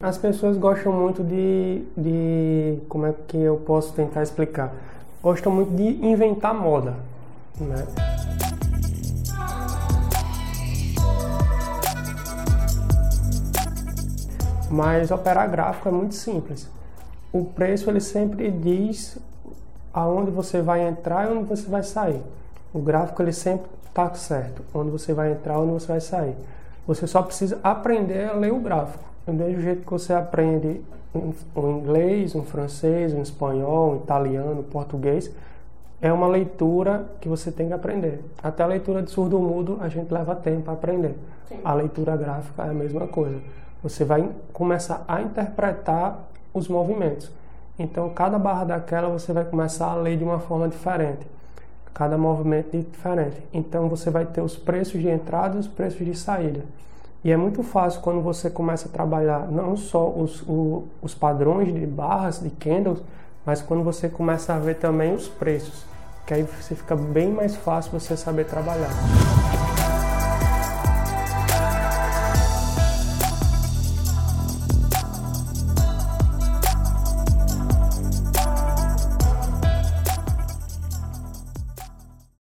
As pessoas gostam muito de, de. Como é que eu posso tentar explicar? Gostam muito de inventar moda. Né? Mas operar gráfico é muito simples. O preço ele sempre diz aonde você vai entrar e onde você vai sair. O gráfico ele sempre está certo, onde você vai entrar, onde você vai sair. Você só precisa aprender a ler o gráfico. Do mesmo jeito que você aprende um, um inglês, um francês, um espanhol, um italiano, um português, é uma leitura que você tem que aprender. Até a leitura de surdo-mudo a gente leva tempo para aprender. Sim. A leitura gráfica é a mesma coisa. Você vai começar a interpretar os movimentos. Então, cada barra daquela você vai começar a ler de uma forma diferente. Cada movimento diferente. Então, você vai ter os preços de entrada e os preços de saída. E é muito fácil quando você começa a trabalhar não só os, o, os padrões de barras, de candles, mas quando você começa a ver também os preços, que aí você fica bem mais fácil você saber trabalhar.